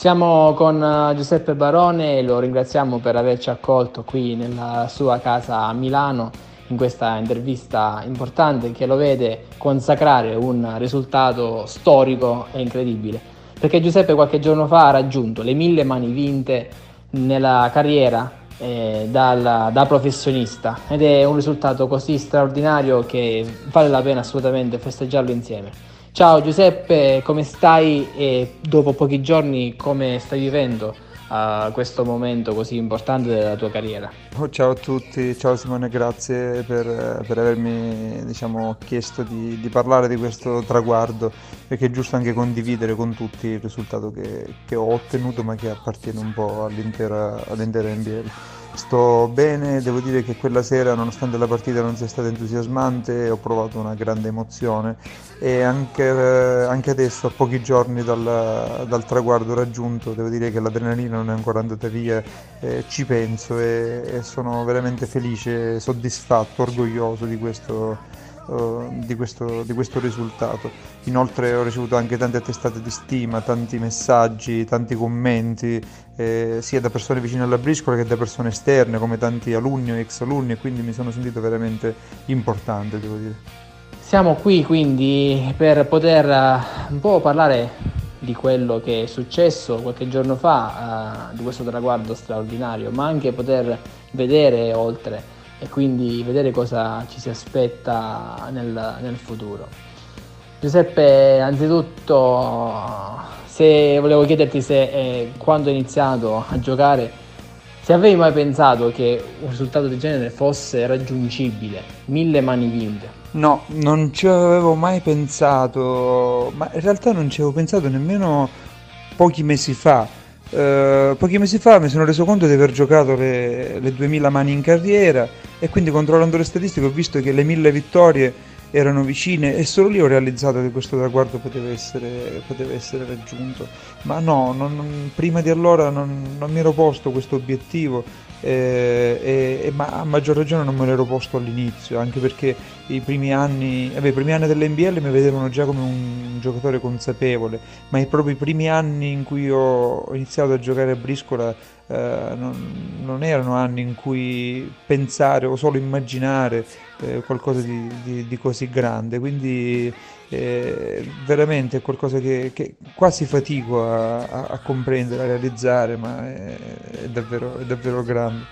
Siamo con eh, Giuseppe Barone e lo ringraziamo per averci accolto qui nella sua casa a Milano in questa intervista importante che lo vede consacrare un risultato storico e incredibile. Perché Giuseppe qualche giorno fa ha raggiunto le mille mani vinte nella carriera eh, dal, da professionista ed è un risultato così straordinario che vale la pena assolutamente festeggiarlo insieme. Ciao Giuseppe, come stai e dopo pochi giorni come stai vivendo uh, questo momento così importante della tua carriera? Oh, ciao a tutti, ciao Simone, grazie per, per avermi diciamo, chiesto di, di, parlare di questo traguardo perché è giusto anche condividere con tutti il risultato che, che ho ottenuto ma che appartiene un po' all'intera, all'intera NBL. Sto bene, devo dire che quella sera, nonostante la partita non sia stata entusiasmante, ho provato una grande emozione. E anche, eh, anche adesso, a pochi giorni dal, dal, traguardo raggiunto, devo dire che l'adrenalina non è ancora andata via, eh, ci penso e, e sono veramente felice, soddisfatto, orgoglioso di questo di, questo, di, questo, risultato. Inoltre ho ricevuto anche tante attestate di stima, tanti messaggi, tanti commenti, eh, sia da persone vicine alla briscola che da persone esterne, come tanti alunni o ex alunni, e quindi mi sono sentito veramente importante, devo dire. Siamo qui quindi per poter uh, un po' parlare di quello che è successo qualche giorno fa, uh, di questo traguardo straordinario, ma anche poter vedere oltre e quindi vedere cosa ci si aspetta nel, nel futuro. Giuseppe, anzitutto, se volevo chiederti se eh, quando hai iniziato a giocare, se avevi mai pensato che un risultato del genere fosse raggiungibile, mille mani vinte? No, non ci avevo mai pensato, ma in realtà non ci avevo pensato nemmeno pochi mesi fa Uh, pochi mesi fa mi sono reso conto di aver giocato le, le 2000 mani in carriera e quindi controllando le statistiche ho visto che le 1000 vittorie erano vicine e solo lì ho realizzato che questo traguardo poteva essere, poteva essere raggiunto. Ma no, non, prima di allora non, non mi ero posto questo obiettivo eh, eh, ma a maggior ragione non me l'ero posto all'inizio, anche perché i primi anni, vabbè, i primi anni dell'NBL mi vedevano già come un giocatore consapevole, ma i proprio i primi anni in cui ho iniziato a giocare a briscola eh, non, non, erano anni in cui pensare o solo immaginare eh, qualcosa di, di, di, così grande, quindi veramente è qualcosa che, che quasi fatico a, a, a, comprendere, a realizzare, ma è, è, davvero, è davvero grande.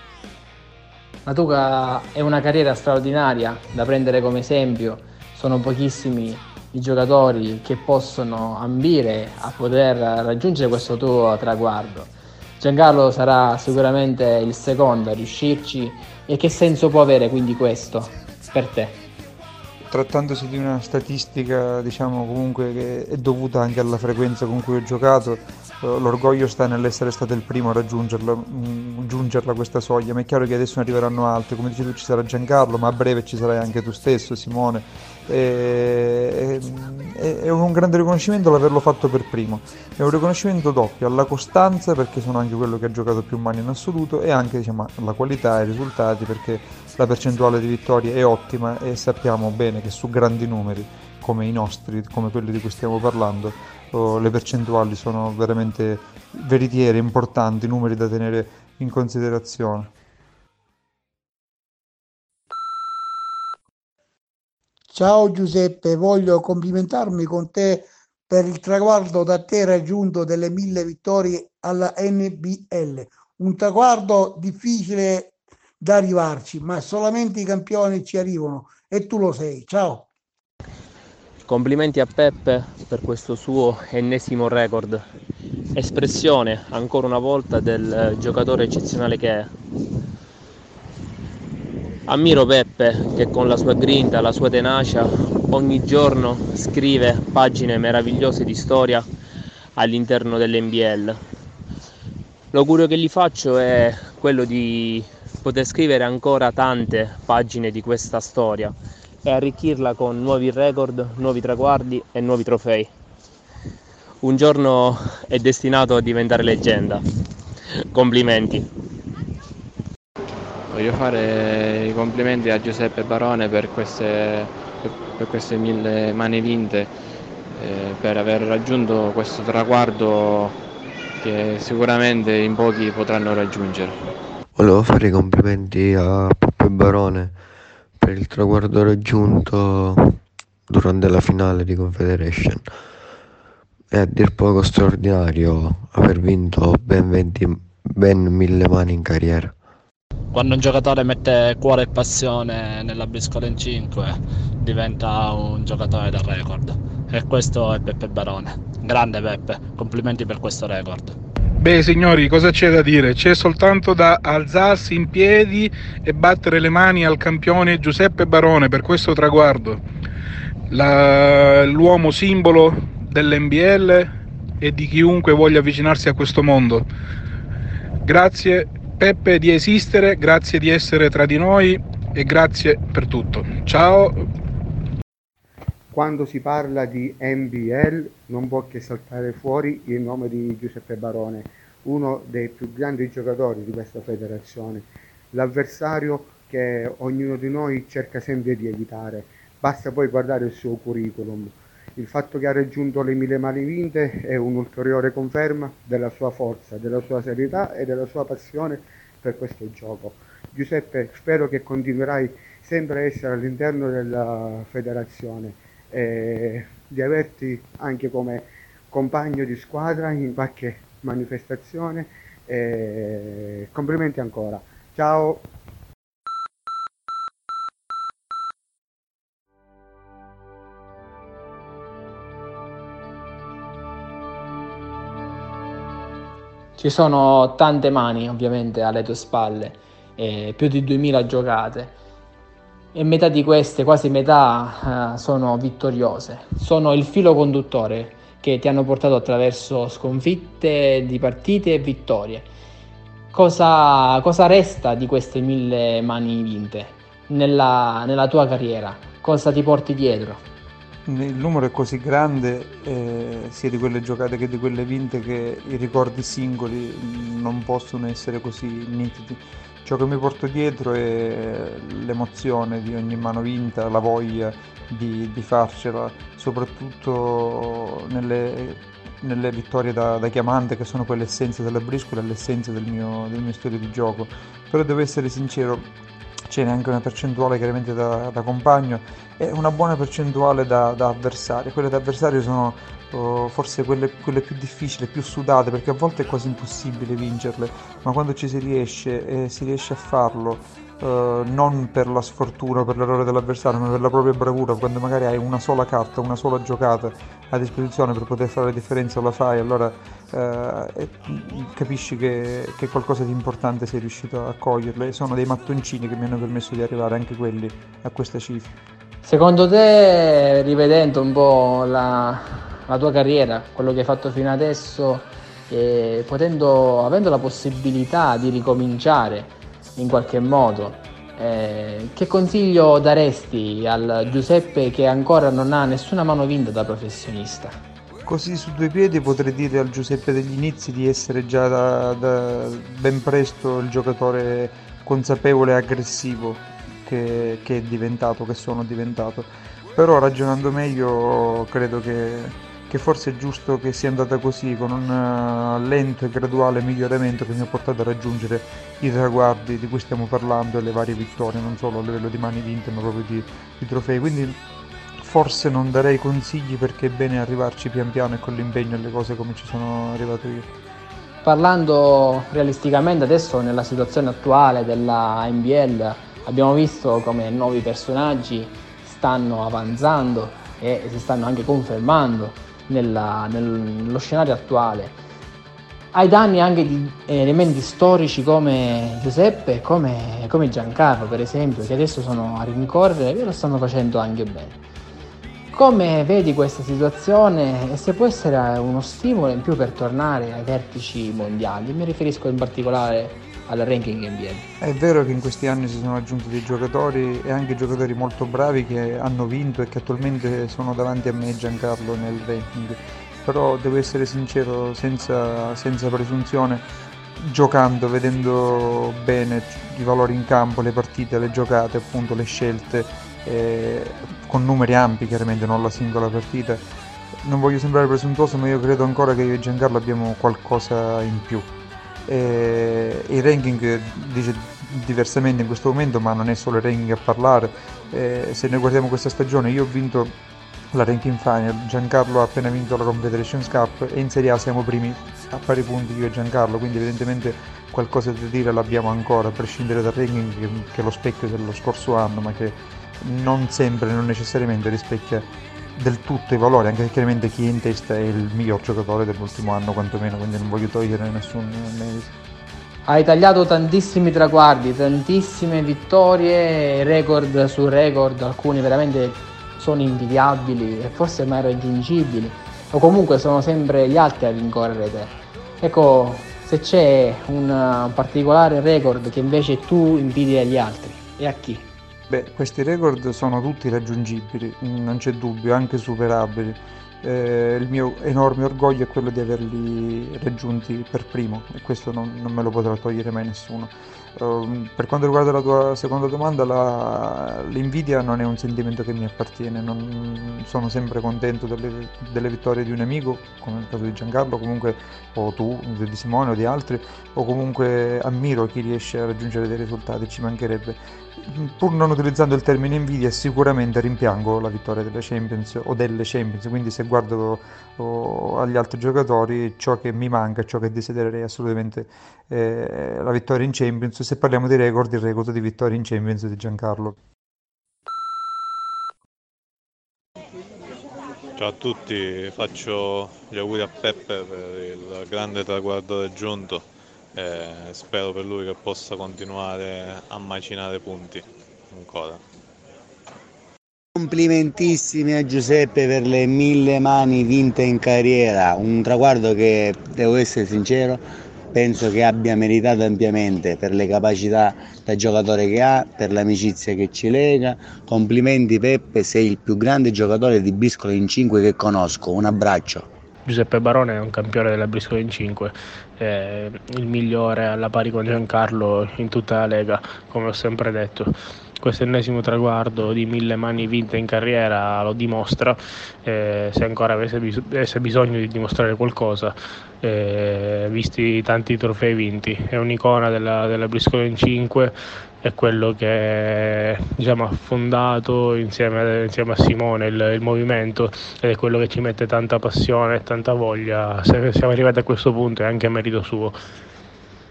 La tua è una carriera straordinaria da prendere come esempio, sono pochissimi i giocatori che possono ambire a poter raggiungere questo tuo traguardo Giancarlo sarà sicuramente il secondo a riuscirci e che senso può avere quindi questo per te? Trattandosi di una statistica diciamo comunque che è dovuta anche alla frequenza con cui ho giocato, eh, l'orgoglio sta nell'essere stato il primo a raggiungerla, mm, giungerla questa soglia, ma è chiaro che adesso ne arriveranno altri, come dici tu ci sarà Giancarlo, ma a breve ci sarai anche tu stesso, Simone, e, e, è un grande riconoscimento l'averlo fatto per primo, è un riconoscimento doppio alla costanza perché sono anche quello che ha giocato più mani in assoluto e anche diciamo, alla qualità e ai risultati perché la percentuale di vittorie è ottima e sappiamo bene che su grandi numeri come i nostri, come quelli di cui stiamo parlando, oh, le percentuali sono veramente veritiere, importanti, numeri da tenere in considerazione. Ciao Giuseppe, voglio complimentarmi con te per il traguardo da te raggiunto delle mille vittorie alla NBL. Un traguardo difficile da arrivarci, ma solamente i campioni ci arrivano e tu lo sei. Ciao. Complimenti a Peppe per questo suo ennesimo record. Espressione ancora una volta del giocatore eccezionale che è. Ammiro Peppe che con la sua grinta, la sua tenacia, ogni giorno scrive pagine meravigliose di storia all'interno dell'NBL. L'augurio che gli faccio è quello di poter scrivere ancora tante pagine di questa storia e arricchirla con nuovi record, nuovi traguardi e nuovi trofei. Un giorno è destinato a diventare leggenda. Complimenti. Voglio fare i complimenti a Giuseppe Barone per queste, per queste mille mani vinte, eh, per aver raggiunto questo traguardo che sicuramente in pochi potranno raggiungere. Volevo fare i complimenti a Peppe Barone per il traguardo raggiunto durante la finale di Confederation. È a dir poco straordinario aver vinto ben, 20, ben mille mani in carriera. Quando un giocatore mette cuore e passione nella briscola in 5 diventa un giocatore del record. E questo è Peppe Barone. Grande Peppe, complimenti per questo record. Beh signori, cosa c'è da dire? C'è soltanto da alzarsi in piedi e battere le mani al campione Giuseppe Barone per questo traguardo. La, l'uomo simbolo dell'NBL e di chiunque voglia avvicinarsi a questo mondo. Grazie Peppe di esistere, grazie di essere tra di noi e grazie per tutto. Ciao. Quando si parla di NBL non può che saltare fuori il nome di Giuseppe Barone, uno dei più grandi giocatori di questa federazione, l'avversario che ognuno di noi cerca sempre di evitare. Basta poi guardare il suo curriculum. Il fatto che ha raggiunto le mille mani vinte è un'ulteriore conferma della sua forza, della sua serietà e della sua passione per questo gioco. Giuseppe, spero che continuerai sempre a essere all'interno della federazione e di averti anche come compagno di squadra in qualche manifestazione. E complimenti ancora. Ciao. Ci sono tante mani ovviamente alle tue spalle, eh, più di 2000 giocate e metà di queste, quasi metà, eh, sono vittoriose. Sono il filo conduttore che ti hanno portato attraverso sconfitte di partite e vittorie. Cosa, cosa resta di queste mille mani vinte nella, nella tua carriera? Cosa ti porti dietro? il numero è così grande eh, sia di quelle giocate che di quelle vinte che i ricordi singoli non possono essere così nitidi. Ciò che mi porto dietro è l'emozione di ogni mano vinta, la voglia di, di farcela, soprattutto nelle, nelle vittorie da, da, chiamante che sono poi l'essenza della briscola e l'essenza del mio, del mio stile di gioco. Però devo essere sincero, c'è neanche una percentuale chiaramente da, da compagno e una buona percentuale da, da avversario. Quelle da avversario sono forse quelle, quelle, più difficili, più sudate, perché a volte è quasi impossibile vincerle, ma quando ci si riesce e si riesce a farlo Uh, non per la sfortuna o per l'errore dell'avversario, ma per la propria bravura, quando magari hai una sola carta, una sola giocata a disposizione per poter fare la differenza, la fai, allora uh, capisci che, che, qualcosa di importante sei riuscito a coglierle. Sono dei mattoncini che mi hanno permesso di arrivare anche quelli a questa cifra. Secondo te, rivedendo un po' la, la tua carriera, quello che hai fatto fino adesso, potendo, avendo la possibilità di ricominciare, in qualche modo. Eh, che consiglio daresti al Giuseppe che ancora non ha nessuna mano vinta da professionista? Così su due piedi potrei dire al Giuseppe degli inizi di essere già da, da ben presto il giocatore consapevole e aggressivo che, che è diventato, che sono diventato. Però ragionando meglio credo che che forse è giusto che sia andata così, con un uh, lento e graduale miglioramento che mi ha portato a raggiungere i traguardi di cui stiamo parlando e le varie vittorie, non solo a livello di mani vinte ma proprio di, di trofei. Quindi forse non darei consigli perché è bene arrivarci pian piano e con l'impegno alle cose come ci sono arrivato io. Parlando realisticamente adesso nella situazione attuale della NBL abbiamo visto come nuovi personaggi stanno avanzando e si stanno anche confermando nella, nello scenario attuale. Ai danni anche di elementi storici come Giuseppe e come, come Giancarlo, per esempio, che adesso sono a rincorrere e lo stanno facendo anche bene. Come vedi questa situazione e se può essere uno stimolo in più per tornare ai vertici mondiali? Mi riferisco in particolare al ranking NBA. È vero che in questi anni si sono aggiunti dei giocatori e anche giocatori molto bravi che hanno vinto e che attualmente sono davanti a me Giancarlo nel ranking, però devo essere sincero senza, senza presunzione, giocando, vedendo bene i valori in campo, le partite, le giocate, appunto le scelte, eh, con numeri ampi chiaramente, non la singola partita, non voglio sembrare presuntuoso, ma io credo ancora che io e Giancarlo abbiamo qualcosa in più. E il ranking dice diversamente in questo momento, ma non è solo il ranking a parlare. E se noi guardiamo questa stagione, io ho vinto la ranking final, Giancarlo ha appena vinto la Confederations Cup e in Serie A siamo primi a pari punti io e Giancarlo, quindi evidentemente qualcosa da dire l'abbiamo ancora, a prescindere dal ranking che, che è lo specchio dello scorso anno, ma che non sempre, non necessariamente rispecchia del tutto i valori, anche se chiaramente chi è in testa è il miglior giocatore dell'ultimo anno quantomeno, quindi non voglio togliere nessun merito. Hai tagliato tantissimi traguardi, tantissime vittorie, record su record, alcuni veramente sono invidiabili e forse mai raggiungibili, o comunque sono sempre gli altri a rincorrere te. Ecco, se c'è un particolare record che invece tu invidi agli altri, e a chi? Beh, questi record sono tutti raggiungibili, non c'è dubbio, anche superabili. Eh, il mio enorme orgoglio è quello di averli raggiunti per primo e questo non, non me lo potrà togliere mai nessuno. Uh, per quanto riguarda la tua seconda domanda, la, l'invidia non è un sentimento che mi appartiene, non, sono sempre contento delle, delle, vittorie di un amico, come nel caso di Giancarlo, comunque, o tu, di Simone o di altri, o comunque ammiro chi riesce a raggiungere dei risultati, ci mancherebbe pur non utilizzando il termine invidia, sicuramente rimpiango la vittoria delle Champions o delle Champions, quindi se guardo oh, agli altri giocatori ciò che mi manca, ciò che desidererei assolutamente eh, la vittoria in Champions, se parliamo di record, il record di vittoria in Champions di Giancarlo. Ciao a tutti, faccio gli auguri a Peppe per il grande traguardo raggiunto e spero per lui che possa continuare a macinare punti ancora. Complimentissimi a Giuseppe per le mille mani vinte in carriera, un traguardo che, devo essere sincero, penso che abbia meritato ampiamente per le capacità da giocatore che ha, per l'amicizia che ci lega. Complimenti Peppe, sei il più grande giocatore di briscola in 5 che conosco. Un abbraccio. Giuseppe Barone è un campione della briscola in 5 è il migliore alla pari con Giancarlo in tutta la Lega, come ho sempre detto. Questo ennesimo traguardo di mille mani vinte in carriera lo dimostra, eh, se ancora avesse, bis- avesse, bisogno di dimostrare qualcosa, eh, visti tanti trofei vinti. È un'icona della, della Briscoe in 5, è quello che diciamo, ha fondato insieme, insieme a Simone il, il, movimento ed è quello che ci mette tanta passione e tanta voglia. Se siamo arrivati a questo punto è anche merito suo.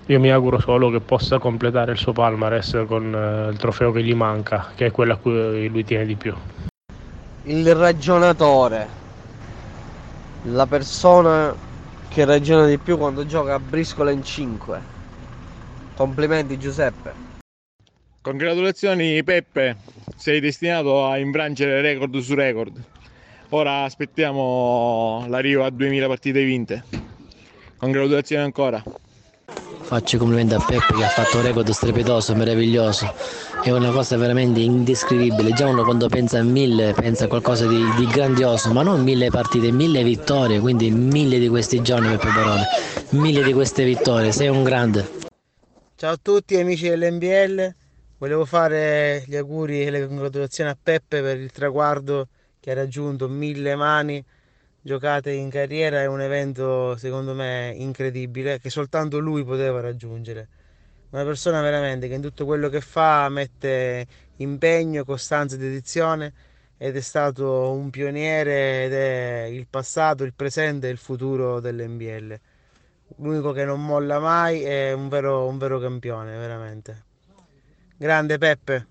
Io mi auguro solo che possa completare il suo palmarès con uh, il trofeo che gli manca, che è quello a cui lui tiene di più. Il ragionatore, la persona che ragiona di più quando gioca a briscola in 5. Complimenti Giuseppe. Congratulazioni Peppe, sei destinato a infrangere record su record. Ora aspettiamo l'arrivo a 2000 partite vinte. Congratulazioni ancora. Faccio i complimenti a Peppe che ha fatto un record strepitoso, meraviglioso. È una cosa veramente indescrivibile. Già uno quando pensa a mille pensa a qualcosa di, di grandioso, ma non mille partite, mille vittorie, quindi mille di questi giorni Peppe Barone, mille di queste vittorie. Sei un grande. Ciao a tutti amici dell'NBL. Volevo fare gli auguri e le congratulazioni a Peppe per il traguardo che ha raggiunto mille mani giocate in carriera. È un evento secondo me incredibile che soltanto lui poteva raggiungere. Una persona veramente che in tutto quello che fa mette impegno, costanza e dedizione ed è stato un pioniere ed è il passato, il presente e il futuro dell'NBL. L'unico che non molla mai è un vero, un vero campione, veramente. Grande Peppe.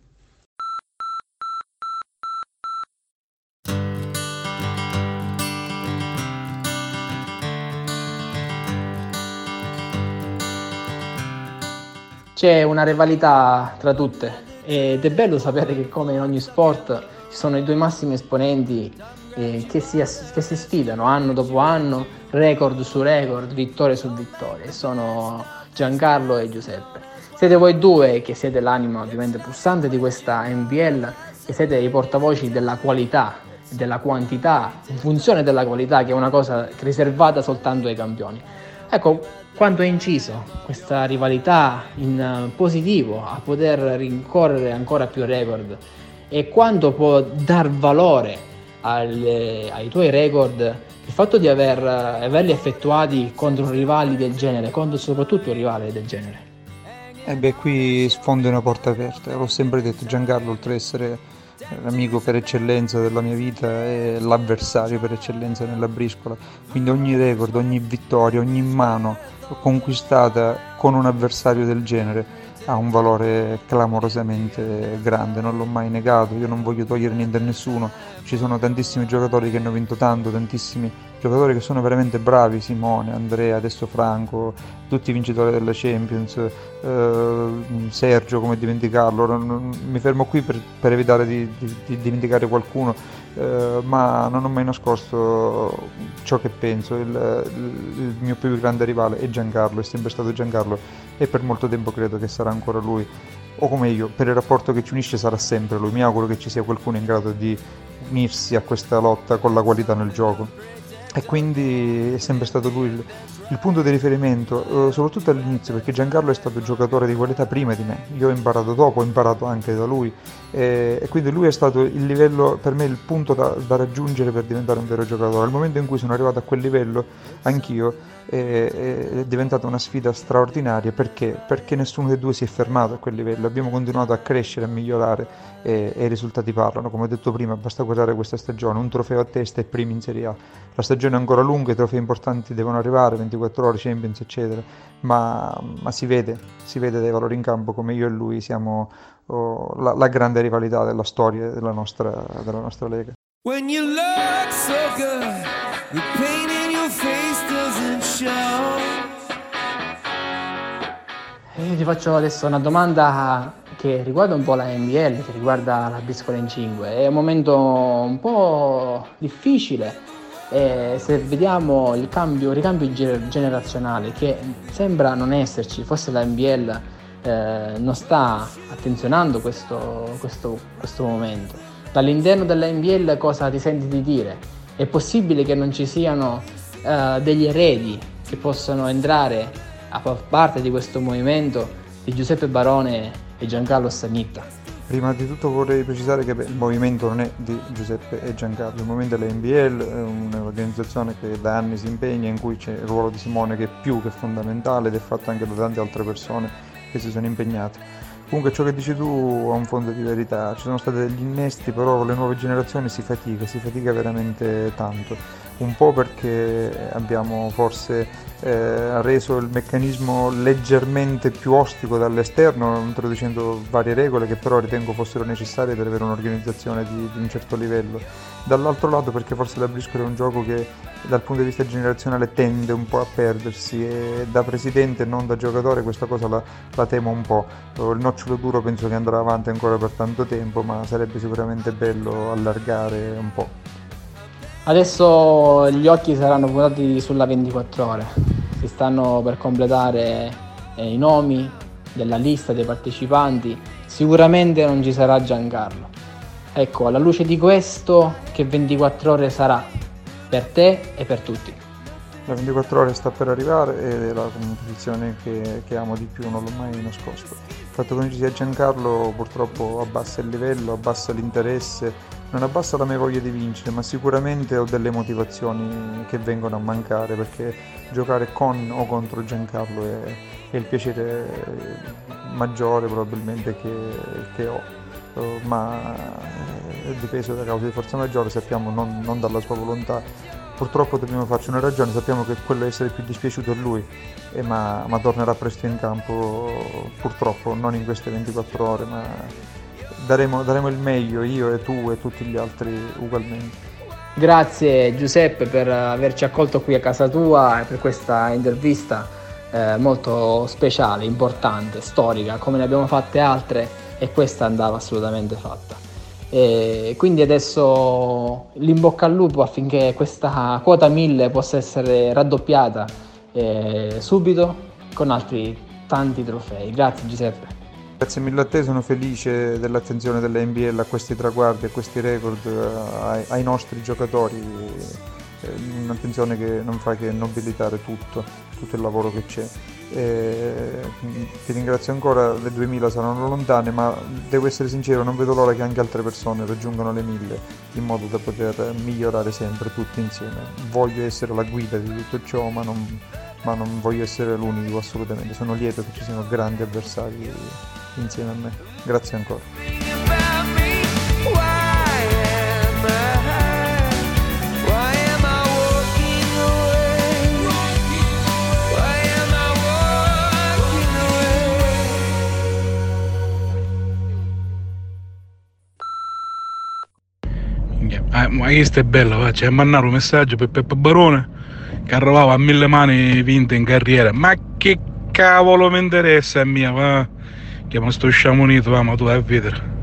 C'è una rivalità tra tutte ed è bello sapere che come in ogni sport ci sono i due massimi esponenti eh, che, si, che si sfidano anno dopo anno, record su record, vittoria su vittoria, sono Giancarlo e Giuseppe. Siete voi due che siete l'anima ovviamente pulsante di questa NBL, che siete i portavoci della qualità, della quantità, in funzione della qualità, che è una cosa riservata soltanto ai campioni. Ecco, quanto è inciso questa rivalità in positivo a poter rincorrere ancora più record e quanto può dar valore alle, ai tuoi record, il fatto di aver, averli effettuati contro rivali del genere, contro soprattutto rivali del genere? E eh beh, qui sfondi una porta aperta. L'ho sempre detto, Giancarlo, oltre ad essere l'amico per eccellenza della mia vita è l'avversario per eccellenza nella briscola. Quindi ogni record, ogni vittoria, ogni mano conquistata con un avversario del genere ha un valore clamorosamente grande, non l'ho mai negato, io non voglio togliere niente a nessuno, ci sono tantissimi giocatori che hanno vinto tanto, tantissimi giocatori che sono veramente bravi, Simone, Andrea, adesso Franco, tutti i vincitori della Champions, eh, Sergio, come dimenticarlo, mi fermo qui per, per evitare di, di, di, dimenticare qualcuno, eh, ma non ho mai nascosto ciò che penso, il, il, mio più grande rivale è Giancarlo, è sempre stato Giancarlo e per molto tempo credo che sarà ancora lui, o come io, per il rapporto che ci unisce sarà sempre lui, mi auguro che ci sia qualcuno in grado di unirsi a questa lotta con la qualità nel gioco. E quindi è sempre stato lui il, il punto di riferimento, eh, soprattutto all'inizio, perché Giancarlo è stato giocatore di qualità prima di me, io ho imparato dopo, ho imparato anche da lui. E, e quindi lui è stato il livello, per me il punto da, da, raggiungere per diventare un vero giocatore. Al momento in cui sono arrivato a quel livello, anch'io, è, è diventata una sfida straordinaria perché? perché nessuno dei due si è fermato a quel livello, abbiamo continuato a crescere, a migliorare e, e i risultati parlano, come ho detto prima, basta guardare questa stagione, un trofeo a testa e primi in Serie A. La stagione è ancora lunga, i trofei importanti devono arrivare, 24 ore, Champions, eccetera, ma, ma si vede, si vede dei valori in campo come io e lui siamo oh, la, la, grande rivalità della storia della nostra, della nostra Lega. Io ti faccio adesso una domanda che riguarda un po' la NBL, che riguarda la Briscola in 5. È un momento un po' difficile e se vediamo il cambio, ricambio generazionale che sembra non esserci, forse la NBL eh, non sta attenzionando questo, questo, questo momento. Dall'interno della NBL cosa ti senti di dire? È possibile che non ci siano eh, degli eredi che possano entrare a far parte di questo movimento di Giuseppe Barone e Giancarlo Stagnitta? Prima di tutto vorrei precisare che beh, il movimento non è di Giuseppe e Giancarlo, il movimento dell'NBL è un'organizzazione che da anni si impegna, in cui c'è il ruolo di Simone che è più che fondamentale ed è fatto anche da tante altre persone che si sono impegnate. Comunque ciò che dici tu ha un fondo di verità, ci sono stati degli innesti, però con le nuove generazioni si fatica, si fatica veramente tanto un po' perché abbiamo forse eh, reso il meccanismo leggermente più ostico dall'esterno, introducendo varie regole che però ritengo fossero necessarie per avere un'organizzazione di, di un certo livello. Dall'altro lato perché forse la briscola è un gioco che dal punto di vista generazionale tende un po' a perdersi e da presidente e non da giocatore questa cosa la, la temo un po'. Il nocciolo duro penso che andrà avanti ancora per tanto tempo, ma sarebbe sicuramente bello allargare un po'. Adesso gli occhi saranno puntati sulla 24 ore, si stanno per completare eh, i nomi della lista dei partecipanti, sicuramente non ci sarà Giancarlo. Ecco, alla luce di questo, che 24 ore sarà per te e per tutti? La 24 ore sta per arrivare ed è la competizione che, che amo di più, non l'ho mai nascosto. Il fatto che non ci sia Giancarlo purtroppo abbassa il livello, abbassa l'interesse non abbassa la mia voglia di vincere, ma sicuramente ho delle motivazioni che vengono a mancare perché giocare con o contro Giancarlo è, è il piacere maggiore probabilmente che, che ho. Uh, ma è dipeso da causa di forza maggiore, sappiamo non, non, dalla sua volontà. Purtroppo dobbiamo farci una ragione, sappiamo che quello è essere più dispiaciuto è lui, eh, ma, ma tornerà presto in campo, purtroppo non in queste 24 ore, ma daremo, daremo il meglio io e tu e tutti gli altri ugualmente. Grazie Giuseppe per averci accolto qui a casa tua e per questa intervista eh, molto speciale, importante, storica, come ne abbiamo fatte altre e questa andava assolutamente fatta. E quindi adesso l'imbocca al lupo affinché questa quota 1000 possa essere raddoppiata eh, subito con altri tanti trofei. Grazie Giuseppe. Grazie mille a te, sono felice dell'attenzione della NBL a questi traguardi, a questi record, ai, ai nostri giocatori è una pensione che non fa che nobilitare tutto, tutto il lavoro che c'è. E, ti ringrazio ancora, le 2000 saranno lontane, ma devo essere sincero, non vedo l'ora che anche altre persone raggiungano le 1000 in modo da poter migliorare sempre tutti insieme. Voglio essere la guida di tutto ciò, ma non, ma non voglio essere l'unico assolutamente. Sono lieto che ci siano grandi avversari insieme a me. Grazie ancora. Ma questo è bello, va, c'è mandato un messaggio per Peppe Barone che arrivava a mille mani vinte in carriera. Ma che cavolo mi interessa mia, va? Che mi sto sciamonito, va, ma tu vai a vedere.